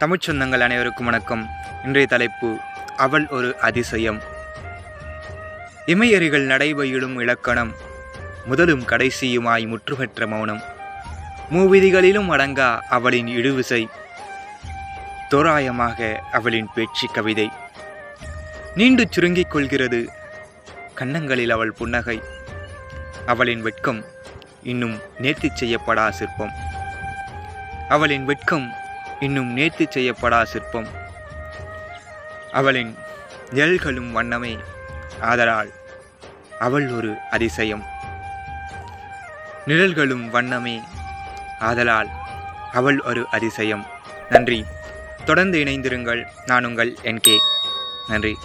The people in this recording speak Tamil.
தமிழ்ச் சொந்தங்கள் அனைவருக்கும் வணக்கம். இன்றைய தலைப்பு அவள் ஒரு அதிசயம். இமையறிகள் நடைபயிலும் இலக்கணம் முதலும் கடைசியுமாய் முற்றுபெற்ற மௌனம். மூவிதிகளிலும் அடங்கா அவளின் இடுவிசை தோராயமாக அவளின் பேச்சு கவிதை. நீண்டு சுருங்கிக் கொள்கிறது கன்னங்களில் அவள் புன்னகை. அவளின் வெட்கம் இன்னும் நேர்த்தி செய்யப்படா சிற்பம். அவளின் வெட்கம் இன்னும் நேர்த்தி செய்யப்படா சிற்பம். அவளின் நிழல்களும் வண்ணமே ஆதலால் அவள் ஒரு அதிசயம். நிழல்களும் வண்ணமே ஆதலால் அவள் ஒரு அதிசயம். நன்றி. தொடர்ந்து இணைந்திருங்கள். நான் உங்கள் என்கே நன்றி.